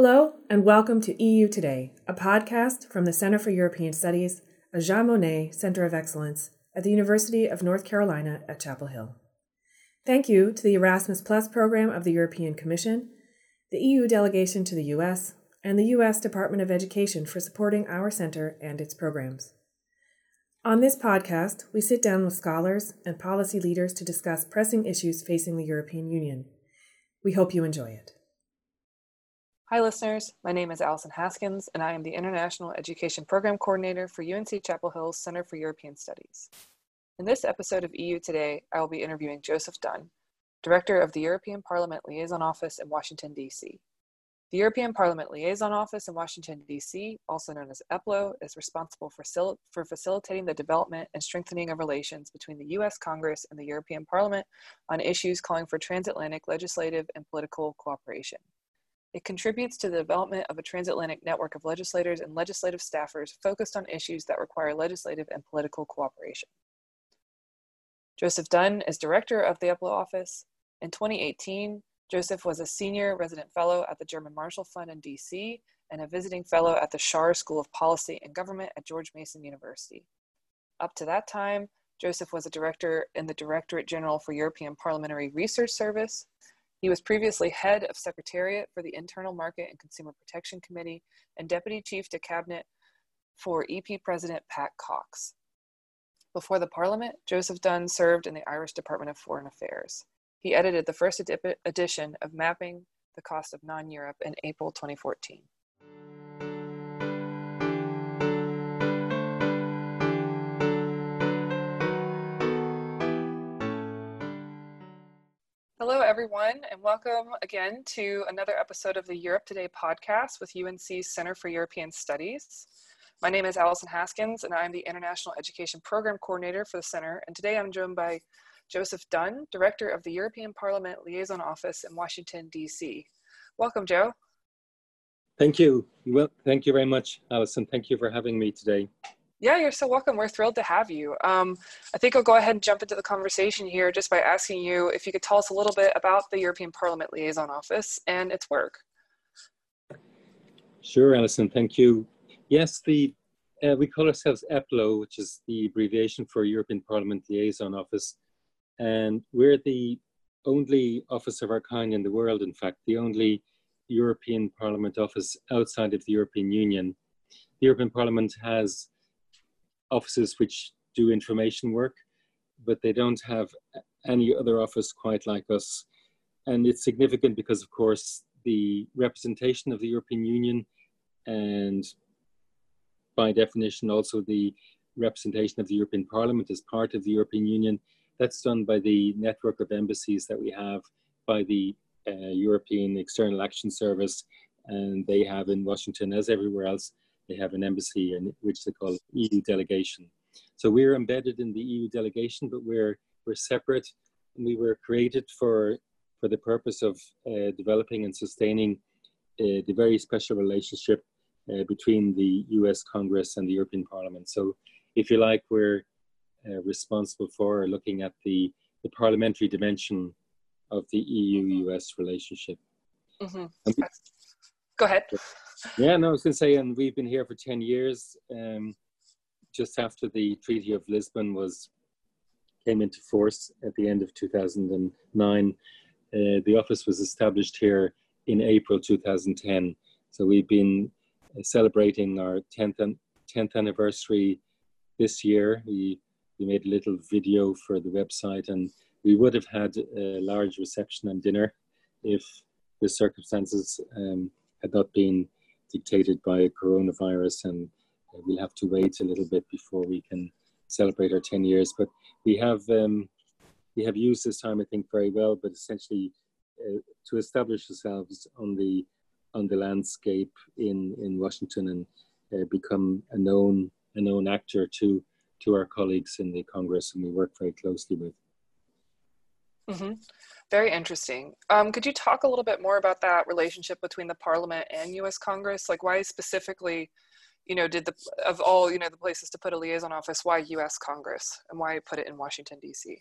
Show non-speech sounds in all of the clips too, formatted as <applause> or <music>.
Hello, and welcome to EU Today, a podcast from the Center for European Studies, a Jean Monnet Center of Excellence at the University of North Carolina at Chapel Hill. Thank you to the Erasmus Plus program of the European Commission, the EU delegation to the US, and the US Department of Education for supporting our center and its programs. On this podcast, we sit down with scholars and policy leaders to discuss pressing issues facing the European Union. We hope you enjoy it. Hi, listeners. My name is Allison Haskins, and I am the International Education Program Coordinator for UNC Chapel Hill's Center for European Studies. In this episode of EU Today, I will be interviewing Joseph Dunn, Director of the European Parliament Liaison Office in Washington, D.C. The European Parliament Liaison Office in Washington, D.C., also known as EPLO, is responsible for, for facilitating the development and strengthening of relations between the U.S. Congress and the European Parliament on issues calling for transatlantic legislative and political cooperation. It contributes to the development of a transatlantic network of legislators and legislative staffers focused on issues that require legislative and political cooperation. Joseph Dunn is director of the EPLO office. In 2018, Joseph was a senior resident fellow at the German Marshall Fund in DC and a visiting fellow at the Schar School of Policy and Government at George Mason University. Up to that time, Joseph was a director in the Directorate General for European Parliamentary Research Service, he was previously head of Secretariat for the Internal Market and Consumer Protection Committee and Deputy Chef de Cabinet for EP President Pat Cox. Before the Parliament, Joseph Dunn served in the Irish Department of Foreign Affairs. He edited the first edition of Mapping the Cost of Non Europe in April 2014. Hello, everyone, and welcome again to another episode of the Europe Today podcast with UNC's Center for European Studies. My name is Allison Haskins, and I'm the International Education Program Coordinator for the Center. And today I'm joined by Joseph Dunn, Director of the European Parliament Liaison Office in Washington, D.C. Welcome, Joe. Thank you. Well, thank you very much, Allison. Thank you for having me today. Yeah, you're so welcome. We're thrilled to have you. Um, I think I'll go ahead and jump into the conversation here just by asking you if you could tell us a little bit about the European Parliament Liaison Office and its work. Sure, Allison, thank you. Yes, the uh, we call ourselves EPLO, which is the abbreviation for European Parliament Liaison Office, and we're the only office of our kind in the world. In fact, the only European Parliament office outside of the European Union. The European Parliament has offices which do information work, but they don't have any other office quite like us. And it's significant because, of course, the representation of the European Union and by definition also the representation of the European Parliament as part of the European Union, that's done by the network of embassies that we have by the uh, European External Action Service, and they have in Washington, as everywhere else, they have an embassy in which they call EU delegation. So we're embedded in the EU delegation, but we're we're separate. And we were created for for the purpose of uh, developing and sustaining uh, the very special relationship uh, between the U.S. Congress and the European Parliament. So, if you like, we're uh, responsible for looking at the the parliamentary dimension of the EU-U.S. relationship. Mm-hmm. Go ahead. Yeah, no, I was going to say, and we've been here for 10 years. Um, just after the Treaty of Lisbon was came into force at the end of 2009, uh, the office was established here in April 2010. So we've been uh, celebrating our 10th, 10th anniversary this year. We, we made a little video for the website, and we would have had a large reception and dinner if the circumstances um, had not been dictated by a coronavirus, and we'll have to wait a little bit before we can celebrate our 10 years. But we have um, we have used this time, I think, very well. But essentially, uh, to establish ourselves on the on the landscape in in Washington and uh, become a known a known actor to to our colleagues in the Congress, and we work very closely with. Mm-hmm. Very interesting. Um, could you talk a little bit more about that relationship between the Parliament and U.S. Congress? Like, why specifically, you know, did the of all you know the places to put a liaison office, why U.S. Congress, and why put it in Washington D.C.?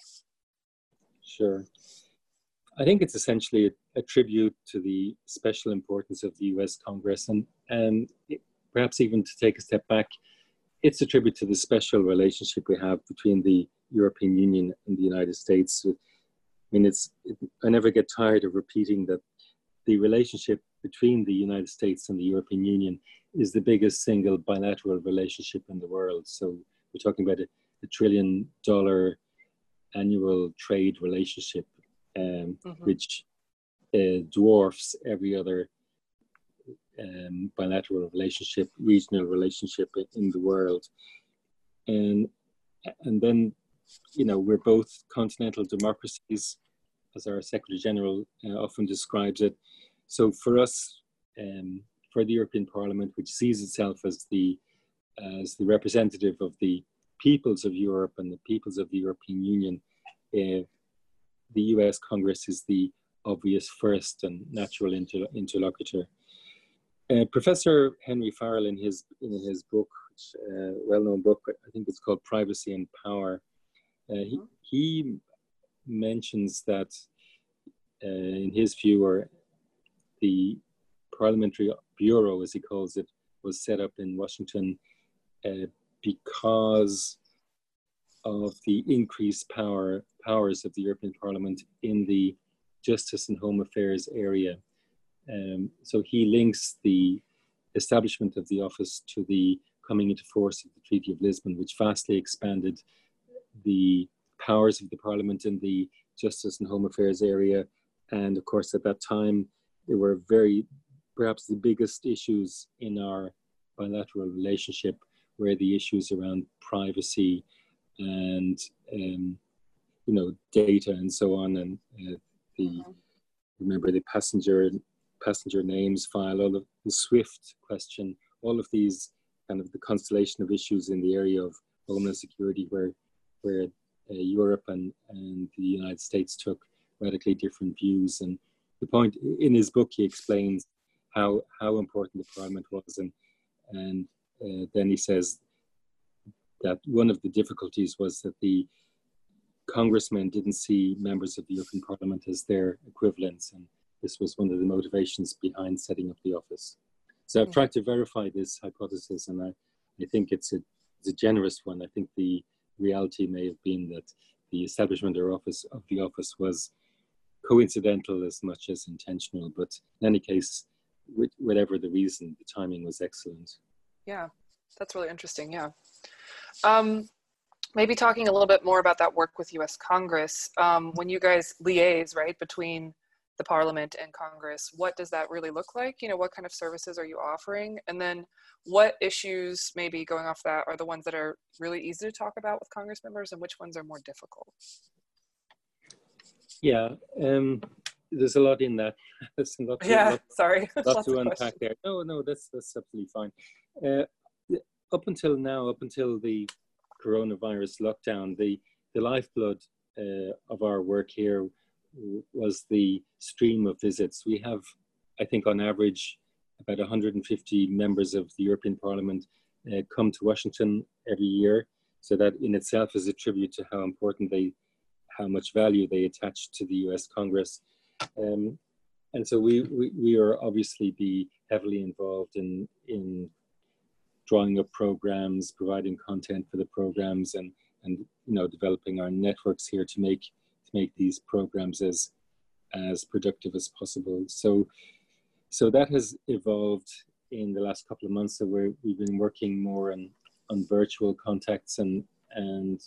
Sure. I think it's essentially a, a, tribute to the special importance of the US Congress and, and perhaps even to take a step back, it's a tribute to the special relationship we have between the European Union and the United States. I mean, it's, it, I never get tired of repeating that the relationship between the United States and the European Union is the biggest single bilateral relationship in the world. So we're talking about a, a trillion dollar annual trade relationship, um, mm-hmm. which uh, dwarfs every other um, bilateral relationship, regional relationship in the world. And, and then, you know, we're both continental democracies, as our Secretary General uh, often describes it. So for us, um, for the European Parliament, which sees itself as the as the representative of the peoples of Europe and the peoples of the European Union, uh, the US Congress is the obvious first and natural inter- interlocutor. Uh, Professor Henry Farrell, in his in his book, uh, well-known book, I think it's called Privacy and Power, he, he mentions that, uh, in his view, or the Parliamentary Bureau, as he calls it, was set up in Washington uh, because of the increased power powers of the European Parliament in the justice and home affairs area. Um, so he links the establishment of the office to the coming into force of the Treaty of Lisbon, which vastly expanded the powers of the Parliament in the justice and home affairs area. And of course, at that time, there were very, perhaps the biggest issues in our bilateral relationship were the issues around privacy and, um, you know, data and so on. And uh, the, remember the passenger passenger names file, all of the SWIFT question, all of these kind of the constellation of issues in the area of homeland security where, where uh, Europe and, and the United States took radically different views. And the point in his book, he explains how, how important the parliament was. And, and uh, then he says that one of the difficulties was that the congressmen didn't see members of the European Parliament as their equivalents. And this was one of the motivations behind setting up the office. So I've tried to verify this hypothesis, and I, I think it's a, it's a generous one. I think the reality may have been that the establishment or office of the office was coincidental as much as intentional. But in any case, whatever the reason, the timing was excellent. Yeah, that's really interesting. Yeah. Um, maybe talking a little bit more about that work with US Congress. Um, when you guys liaise, right, between the parliament and congress what does that really look like? You know what kind of services are you offering? And then what issues maybe going off that are the ones that are really easy to talk about with congress members and which ones are more difficult? Yeah um, there's a lot in that. <laughs> There's a lot to, yeah lot, sorry. lot <laughs> to unpack questions. there. No no that's that's absolutely fine. Uh, up until now up until the coronavirus lockdown the the lifeblood uh, of our work here was the stream of visits. We have, I think, on average, about 150 members of the European Parliament uh, come to Washington every year. So that in itself is a tribute to how important they, how much value they attach to the U.S. Congress. Um, and so we, we, we are obviously be heavily involved in in drawing up programs, providing content for the programs, and and you know developing our networks here to make to make these programs as as productive as possible. So so that has evolved in the last couple of months. So we we've been working more on on virtual contacts and and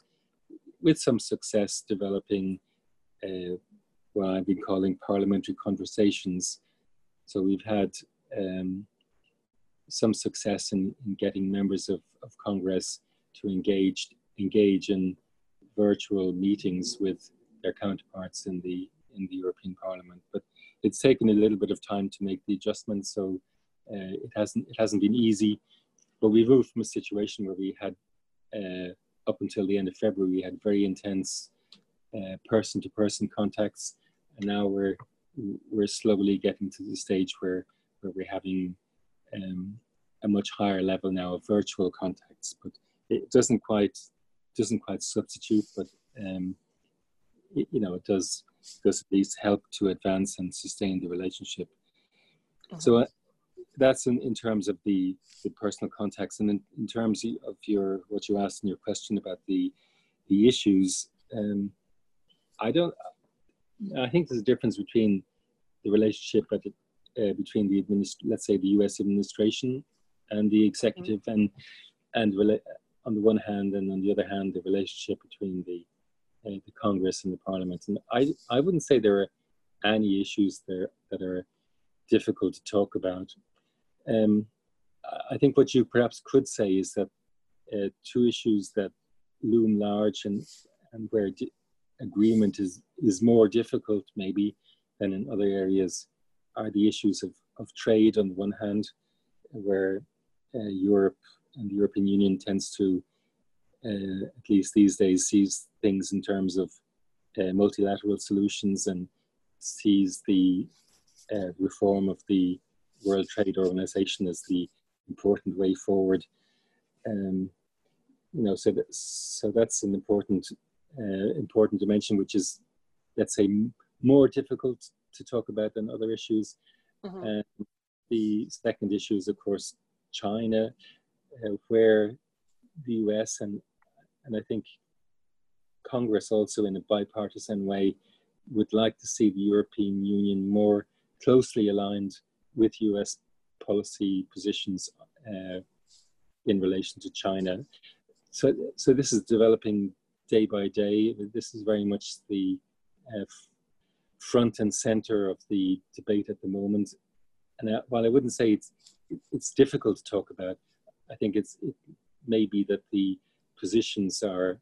with some success developing uh, what I've been calling parliamentary conversations. So we've had um, some success in, in getting members of, of Congress to engage engage in virtual meetings with their counterparts in the in the European Parliament. But it's taken a little bit of time to make the adjustments, so uh, it hasn't it hasn't been easy. But we moved from a situation where we had uh, up until the end of February we had very intense person to person contacts, and now we're we're slowly getting to the stage where where we're having um, a much higher level now of virtual contacts. But it doesn't quite doesn't quite substitute, but um, you know, it does does at least help to advance and sustain the relationship. Mm-hmm. So uh, that's in, in terms of the, the personal context, and in, in terms of your what you asked in your question about the the issues. Um, I don't. I think there's a difference between the relationship at the, uh, between the administ- let's say the U.S. administration and the executive, mm-hmm. and and rela- on the one hand, and on the other hand, the relationship between the the Congress and the Parliament. And I I wouldn't say there are any issues there that are difficult to talk about. Um, I think what you perhaps could say is that uh, two issues that loom large and and where di- agreement is is more difficult maybe than in other areas are the issues of, of trade on the one hand, where uh, Europe and the European Union tends to, uh, at least these days, sees things in terms of uh, multilateral solutions and sees the uh, reform of the World Trade Organization as the important way forward. Um, you know, so that, so that's an important uh, important dimension, which is, let's say, more difficult to talk about than other issues. Mm-hmm. And the second issue is, of course, China, uh, where the US and and I think Congress also, in a bipartisan way, would like to see the European Union more closely aligned with US policy positions uh, in relation to China. So, so this is developing day by day. This is very much the uh, front and center of the debate at the moment. And uh, while I wouldn't say it's it's difficult to talk about, I think it's it may be that the positions are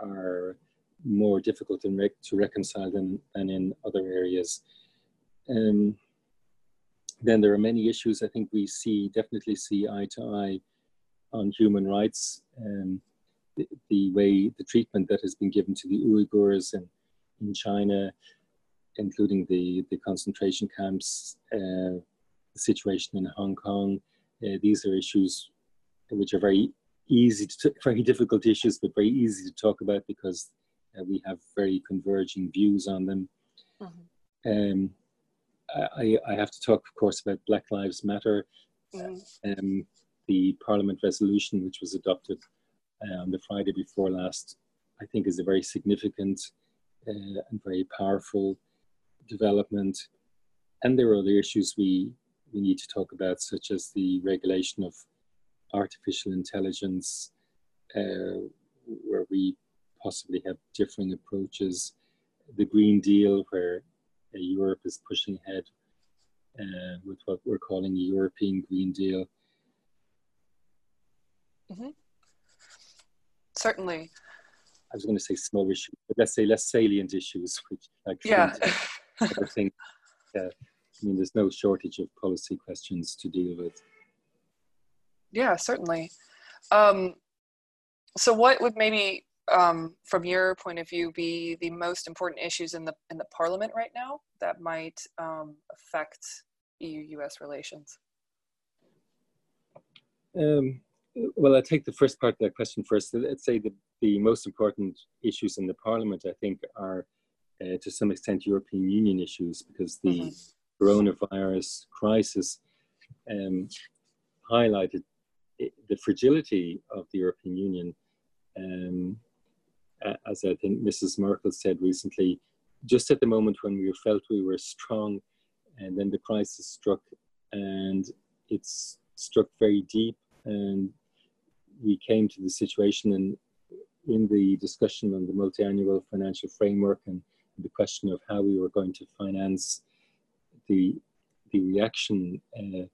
are more difficult to reconcile than, than in other areas. Um, then there are many issues I think we see definitely see eye to eye on human rights. Um, the, the, way the treatment that has been given to the Uyghurs in, in China, including the, the concentration camps, uh, the situation in Hong Kong. Uh, these are issues which are very easy to, very difficult issues, but very easy to talk about because uh, we have very converging views on them. Mm-hmm. Um, I, I, have to talk, of course, about Black Lives Matter. Mm-hmm. Um, the Parliament resolution, which was adopted uh, on the Friday before last, I think is a very significant uh, and very powerful development. And there are other issues we, we need to talk about, such as the regulation of artificial intelligence, uh, where we possibly have differing approaches, the Green Deal, where uh, Europe is pushing ahead uh, with what we're calling the European Green Deal. Mm-hmm. Certainly. I was going to say small issues, but let's say less salient issues, which like yeah. I think, uh, I mean, there's no shortage of policy questions to deal with. Yeah, certainly. Um, so, what would maybe, um, from your point of view, be the most important issues in the in the Parliament right now that might um, affect EU-US relations? Um, well, I'll take the first part of that question first. Let's say the, the most important issues in the Parliament, I think, are uh, to some extent European Union issues because the mm-hmm. coronavirus crisis um, highlighted the fragility of the European Union. Um, as I think Mrs. Merkel said recently, just at the moment when we felt we were strong, and then the crisis struck, and it's struck very deep, and we came to the situation in in the discussion on the multi-annual financial framework and the question of how we were going to finance the the reaction uh,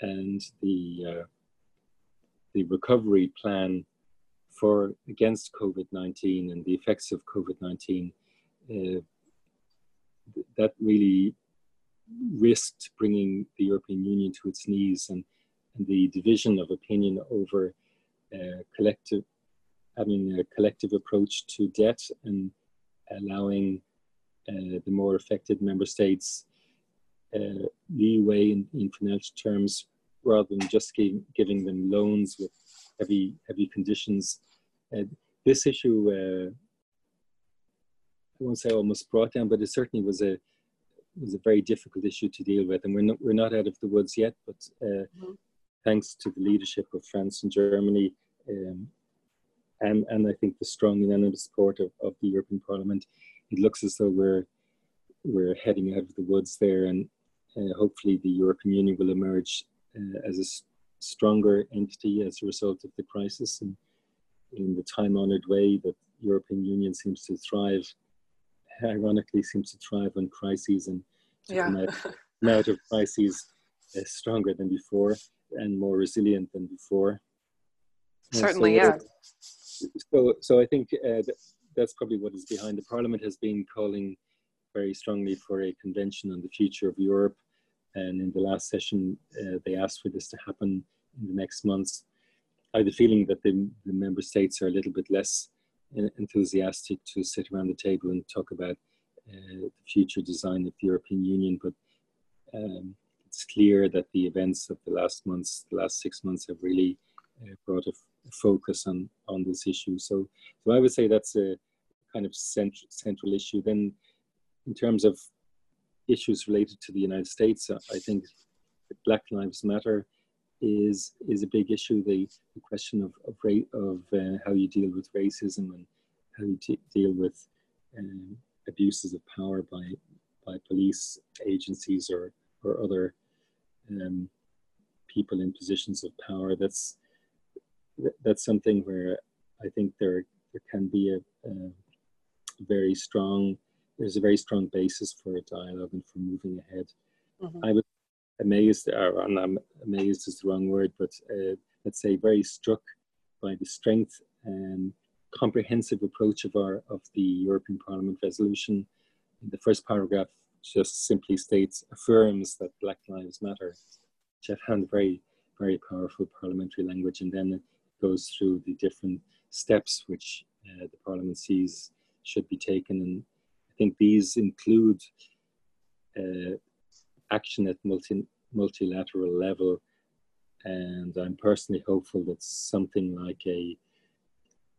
and the uh, the recovery plan for against COVID-19 and the effects of COVID-19 uh, that really risked bringing the European Union to its knees and, and the division of opinion over uh, collective having a collective approach to debt and allowing uh, the more affected member states uh, leeway in, in, financial terms rather than just give, giving them loans with heavy heavy conditions. Uh, this issue uh, I won't say almost brought down, but it certainly was a was a very difficult issue to deal with, and we're not we're not out of the woods yet. But uh, mm-hmm. thanks to the leadership of France and Germany, um, and and I think the strong unanimous support of, of the European Parliament, it looks as though we're we're heading out of the woods there, and uh, hopefully the European Union will emerge as a stronger entity as a result of the crisis, and in the time-honored way that European Union seems to thrive ironically seems to thrive on crises and yeah. come, out, come out of crises uh, stronger than before and more resilient than before. Certainly, so, yeah. So, so I think uh, that's probably what is behind. The Parliament has been calling very strongly for a convention on the future of Europe, and in the last session, uh, they asked for this to happen in the next months. I have the feeling that the, the member states are a little bit less enthusiastic to sit around the table and talk about uh, the future design of the European Union, but um, it's clear that the events of the last months, the last six months, have really uh, brought a, focus on on this issue. So, so I would say that's a kind of cent- central issue. Then, in terms of issues related to the United States, I think Black Lives Matter is is a big issue. The, the question of of, of uh, how you deal with racism and how you deal with um, abuses of power by by police agencies or or other um, people in positions of power. That's that's something where I think there there can be a, a very strong there's a very strong basis for a dialogue and for moving ahead. Mm-hmm. I would amazed, or I'm amazed is the wrong word, but uh, let's say very struck by the strength and comprehensive approach of our of the European Parliament resolution. The first paragraph just simply states affirms that Black Lives Matter, which I found very very powerful parliamentary language, and then it goes through the different steps which uh, the Parliament sees should be taken, and think these include. Uh, action at multi, multilateral level. And I'm personally hopeful that something like a,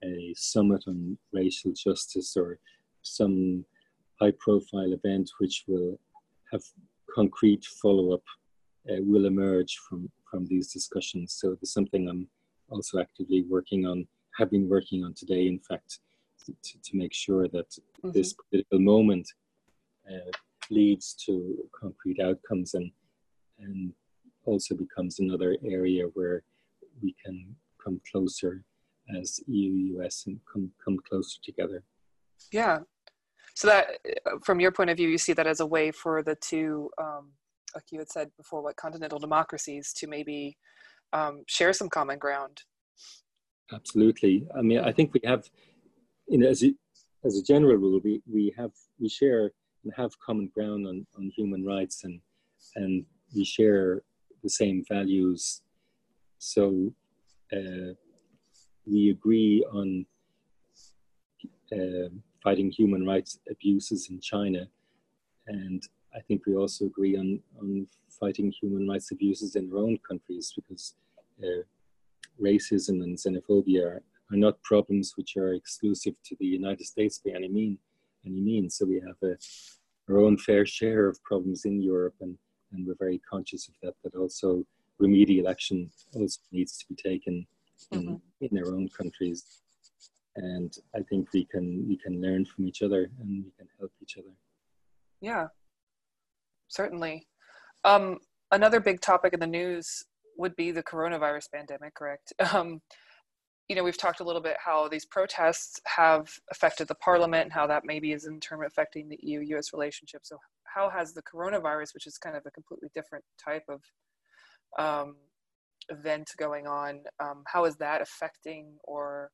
a summit on racial justice or some high profile event which will have concrete follow up uh, will emerge from, from these discussions. So there's something I'm also actively working on, have been working on today, in fact, to, to make sure that mm-hmm. this political moment uh, leads to concrete outcomes and and also becomes another area where we can come closer as EU US and come come closer together. Yeah. So that from your point of view, you see that as a way for the two, um, like you had said before, what continental democracies to maybe um, share some common ground. Absolutely. I mean, I think we have, you know, as a, as a general rule, we, we have we share and have common ground on, on human rights and and we share the same values. So uh, we agree on uh, fighting human rights abuses in China, and I think we also agree on on fighting human rights abuses in our own countries because uh, racism and xenophobia are not problems which are exclusive to the United States by any mean any means. So we have a our own fair share of problems in Europe, and, and we're very conscious of that. But also, remedial action also needs to be taken in, mm-hmm. in their own countries. And I think we can we can learn from each other and we can help each other. Yeah, certainly. Um, another big topic in the news would be the coronavirus pandemic, correct? <laughs> Um, you know, we've talked a little bit how these protests have affected the parliament and how that maybe is in turn affecting the EU US relationship. So, how has the coronavirus, which is kind of a completely different type of um, event going on, um, how is that affecting or,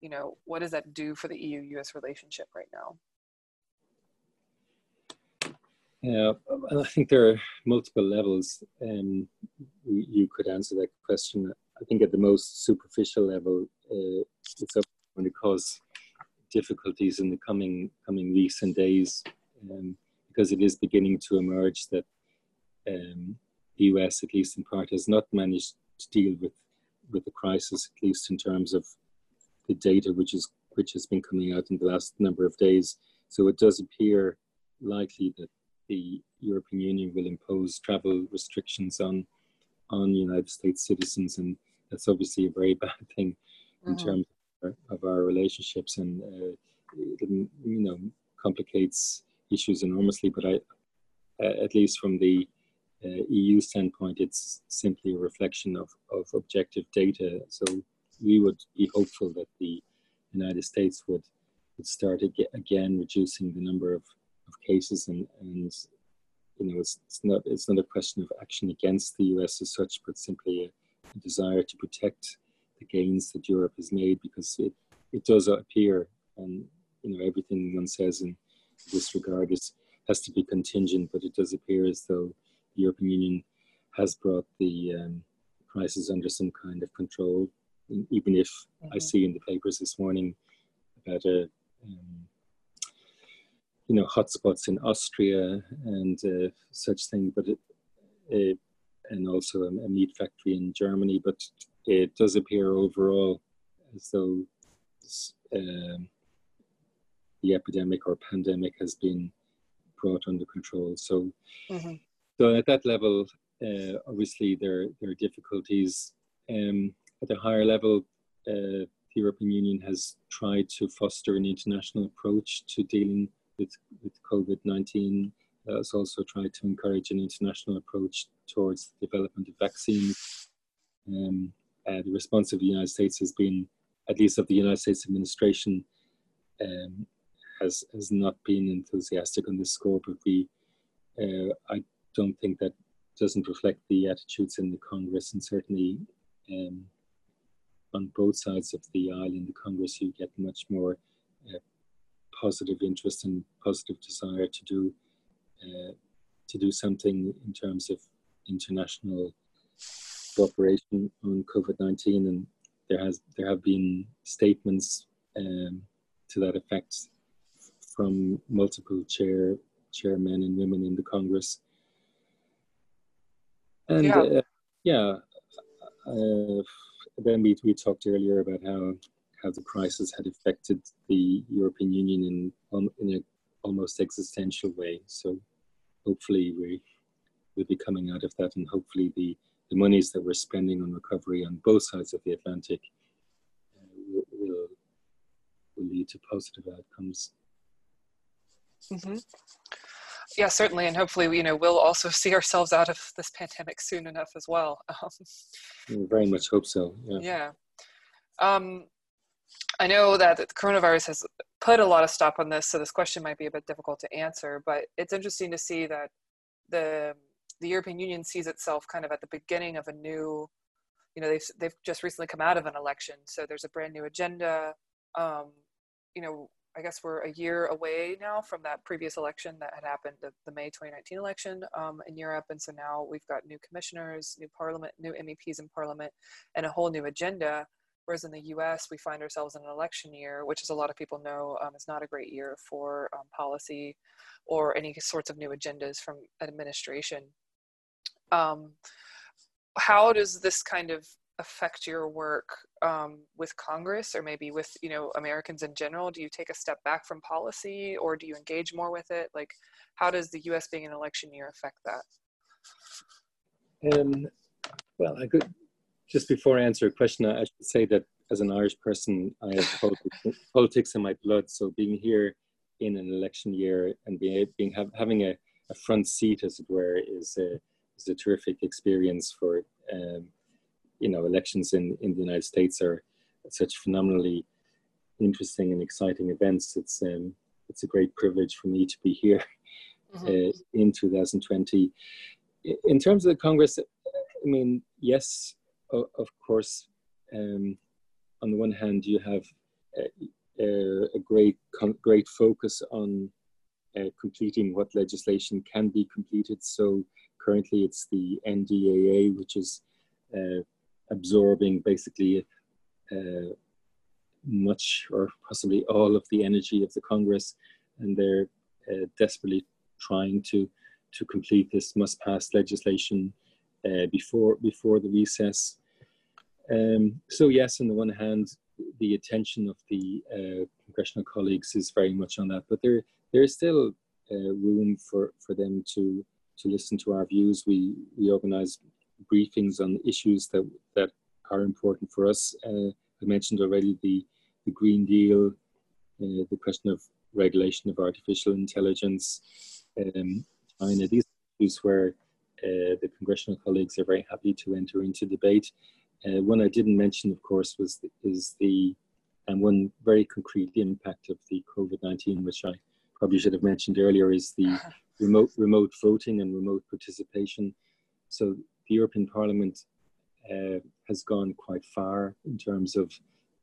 you know, what does that do for the EU US relationship right now? Yeah, I think there are multiple levels, and you could answer that question I think at the most superficial level, uh, it's going to cause difficulties in the coming coming weeks and days, um, because it is beginning to emerge that um, the US, at least in part, has not managed to deal with with the crisis, at least in terms of the data which is which has been coming out in the last number of days, So it does appear likely that the European Union will impose travel restrictions on on United States citizens, and that's obviously a very <laughs> bad thing in mm-hmm. terms of our relationships, and uh, it, you know complicates issues enormously. But I, at least from the uh, EU standpoint, it's simply a reflection of, of objective data. So we would be hopeful that the United States would, would start again reducing the number of, of cases and, and you know it's, it's not it's not a question of action against the US as such, but simply a, a desire to protect the gains that Europe has made because it, it does appear and you know everything one says in this regard is has to be contingent, but it does appear as though the European Union has brought the um, crisis under some kind of control. Even if mm-hmm. I see in the papers this morning about a um, you know hotspots in Austria and uh, such thing, but it, it, and also a, a, meat factory in Germany. But it does appear overall as though um, the epidemic or pandemic has been brought under control. So, mm-hmm. so at that level, uh, obviously there there are difficulties. Um, at a higher level, uh, the European Union has tried to foster an international approach to dealing with, with COVID 19. Uh, has also tried to encourage an international approach towards the development of vaccines. Um, uh, the response of the United States has been, at least of the United States administration, um, has has not been enthusiastic on this score. But we, uh, I don't think that doesn't reflect the attitudes in the Congress, and certainly um, on both sides of the aisle in the Congress, you get much more positive interest and positive desire to do uh, to do something in terms of international cooperation on COVID nineteen, and there has there have been statements um, to that effect from multiple chair chairmen and women in the Congress. And yeah, uh, yeah uh, then we, we talked earlier about how how the crisis had affected the European Union in um, in an almost existential way. So hopefully we will be coming out of that, and hopefully the the monies that we're spending on recovery on both sides of the Atlantic uh, will, will, will lead to positive outcomes. Mm-hmm. Yeah, certainly, and hopefully, you know, we'll also see ourselves out of this pandemic soon enough as well. <laughs> Um, very much hope so. Yeah. yeah. Um, I know that the coronavirus has put a lot of stop on this, so this question might be a bit difficult to answer. But it's interesting to see that the the European Union sees itself kind of at the beginning of a new, you know, they've they've just recently come out of an election, so there's a brand new agenda. Um, you know, I guess we're a year away now from that previous election that had happened, the, the May 2019 election um, in Europe. And so now we've got new commissioners, new parliament, new MEPs in parliament, and a whole new agenda. Whereas in the US, we find ourselves in an election year, which, as a lot of people know, um, is not a great year for um, policy or any sorts of new agendas from administration. Um, how does this kind of affect your work um, with Congress or maybe with you know Americans in general? Do you take a step back from policy or do you engage more with it? Like, how does the U.S. being an election year affect that? Um, well, I could just before I answer a question, I should say that as an Irish person, I have <laughs> politics, politics in my blood. So being here in an election year and being, being have, having a, a front seat, as it were, is a, is a terrific experience for um, you know elections in in the United States are such phenomenally interesting and exciting events. It's um, it's a great privilege for me to be here <laughs> mm-hmm. uh, in 2020. In terms of the Congress, I mean, yes, of course. Um, on the one hand, you have a, a great great focus on uh, completing what legislation can be completed. So currently, it's the NDAA, which is uh, absorbing basically uh, much or possibly all of the energy of the Congress, and they're uh, desperately trying to to complete this must-pass legislation uh, before before the recess. Um, so yes, on the one hand, the attention of the uh, congressional colleagues is very much on that. But there there is still uh, room for for them to to listen to our views. We we organise briefings on issues that that are important for us. Uh, I mentioned already the the Green Deal, uh, the question of regulation of artificial intelligence, um, China. These issues where uh, the congressional colleagues are very happy to enter into debate. Uh, one I didn't mention, of course, was the, is the and one very concrete impact of the COVID-19, which I probably should have mentioned earlier, is the <laughs> remote remote voting and remote participation. So the European Parliament uh, has gone quite far in terms of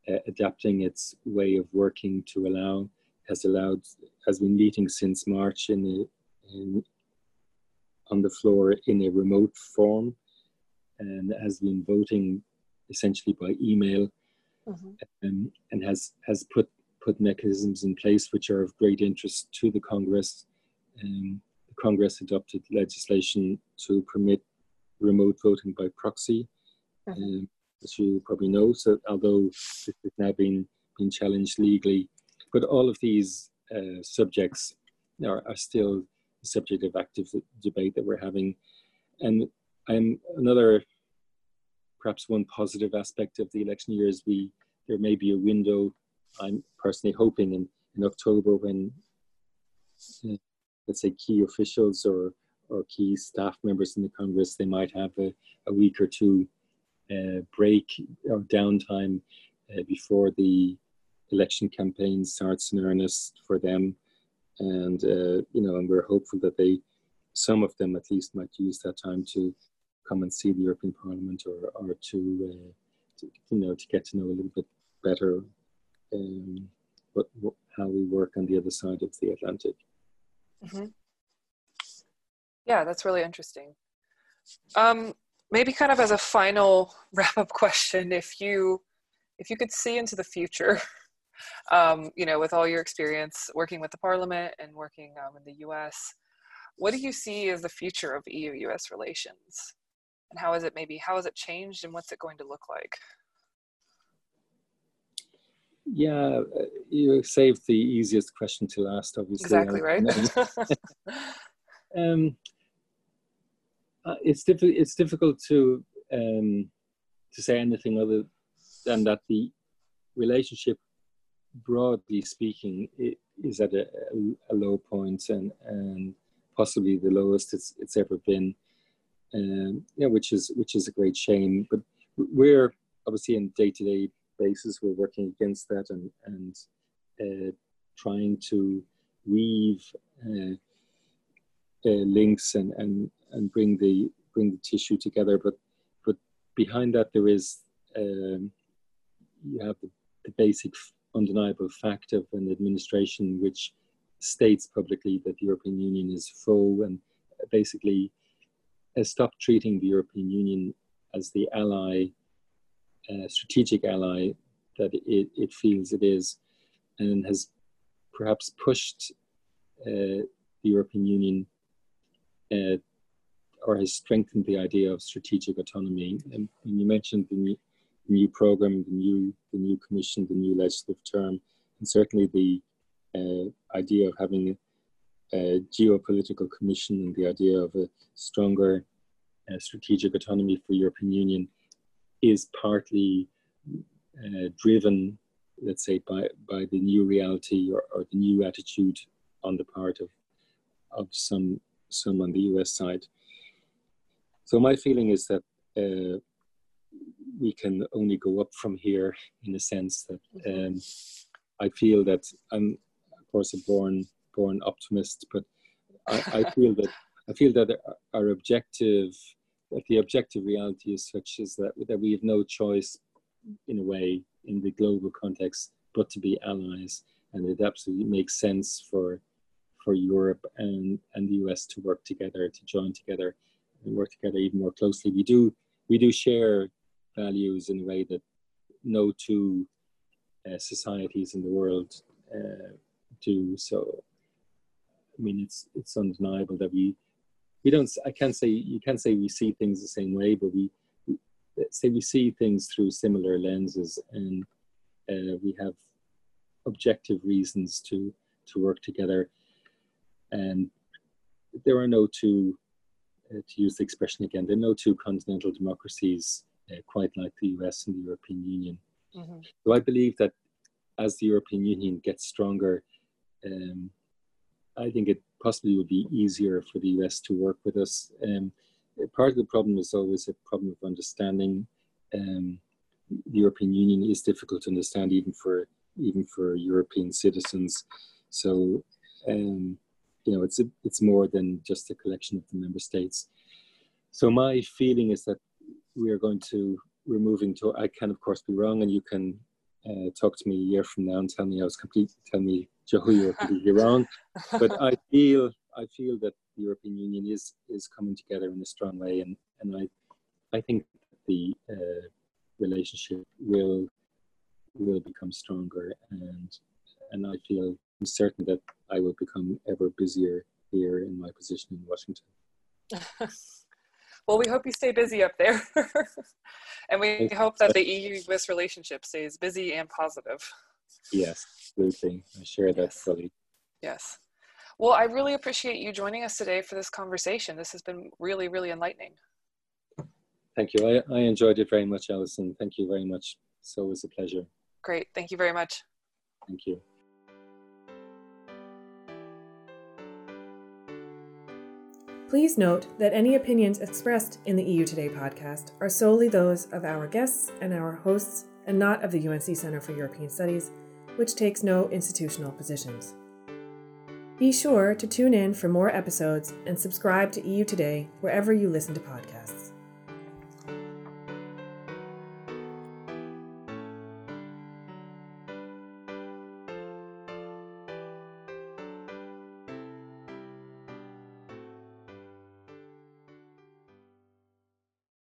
uh, adapting its way of working to allow has allowed has been meeting since March in, a, in on the floor in a remote form and has been voting essentially by email mm-hmm. um, and has has put put mechanisms in place which are of great interest to the Congress. Um, the Congress adopted legislation to permit remote voting by proxy, mm-hmm. um, as you probably know. So, although this has now been been challenged legally, but all of these uh, subjects are, are still the subject of active debate that we're having. And I'm another, perhaps one positive aspect of the election year is we there may be a window. I'm personally hoping in, in October when, uh, let's say, key officials or or key staff members in the Congress, they might have a, a week or two uh, break or downtime uh, before the election campaign starts in earnest for them and uh, you know, and we're hopeful that they, some of them at least, might use that time to come and see the European Parliament or or to, uh, to you know to get to know a little bit better um, what, what, how we work on the other side of the Atlantic. Mm-hmm. Yeah, that's really interesting. Um, maybe kind of as a final <laughs> wrap up question, if you if you could see into the future <laughs> um, you know, with all your experience working with the Parliament and working um, in the U.S., what do you see as the future of EU-U.S. relations, and how is it maybe how has it changed, and what's it going to look like? Yeah, uh, you saved the easiest question to last, obviously. Exactly right. <laughs> <laughs> um, uh, it's difficult. It's difficult to um, to say anything other than that the relationship broadly speaking, is at a, a, low point and, and possibly the lowest it's, it's ever been. Um, yeah, which is which is a great shame. But we're obviously in day-to-day basis we're working against that and and uh, trying to weave uh, uh, links and, and and bring the bring the tissue together. But but behind that there is um, you have the, the basic undeniable fact of an administration which states publicly that the European Union is foe and basically has stopped treating the European Union as the ally, uh, strategic ally that it, it feels it is, and has perhaps pushed uh, the European Union uh, or has strengthened the idea of strategic autonomy. And, and you mentioned the new program, the new the new commission, the new legislative term, and certainly the uh, idea of having geopolitical commission and the idea of a stronger uh, strategic autonomy for European Union is partly uh, driven, let's say, by by the new reality or, or the new attitude on the part of of some some on the US side. So my feeling is that uh, we can only go up from here in a sense that um, I feel that I'm of course a born born optimist, but I, I feel that I feel that our objective that the objective reality is such is that that we have no choice in a way in the global context but to be allies and it absolutely makes sense for for Europe and, and the US to work together, to join together and work together even more closely. We do we do share values in a way that no two uh, societies in the world uh, do. So, I mean, it's it's undeniable that we we don't. I can't say you can't say we see things the same way, but we, we say we see things through similar lenses, and uh, we have objective reasons to to work together, and there are no two, uh, to use the expression again, there are no two continental democracies uh, quite like the US and the European Union. Mm-hmm. So I believe that as the European Union gets stronger, um, I think it possibly would be easier for the US to work with us. Um, part of the problem is always a problem of understanding. Um, the European Union is difficult to understand even for even for European citizens. So um, you know, it's a, it's more than just a collection of the member states. So my feeling is that we are going to we're moving to. I can of course be wrong, and you can uh, talk to me a year from now and tell me I was completely tell me Joe you're completely wrong. But I <laughs> feel I feel that the European Union is is coming together in a strong way, and and I I think the uh, relationship will will become stronger, and and I feel I'm certain that I will become ever busier here in my position in Washington. <laughs> well, we hope you stay busy up there. <laughs> and we hope that the EU US relationship stays busy and positive. Yes, absolutely. I share that yes. fully. Yes. Well, I really appreciate you joining us today for this conversation. This has been really, really enlightening. Thank you. I, I enjoyed it very much, Allison. Thank you very much. So it was a pleasure. Great. Thank you very much. Thank you. Please note that any opinions expressed in the EU Today podcast are solely those of our guests and our hosts and not of the UNC Center for European Studies, which takes no institutional positions. Be sure to tune in for more episodes and subscribe to EU Today wherever you listen to podcasts.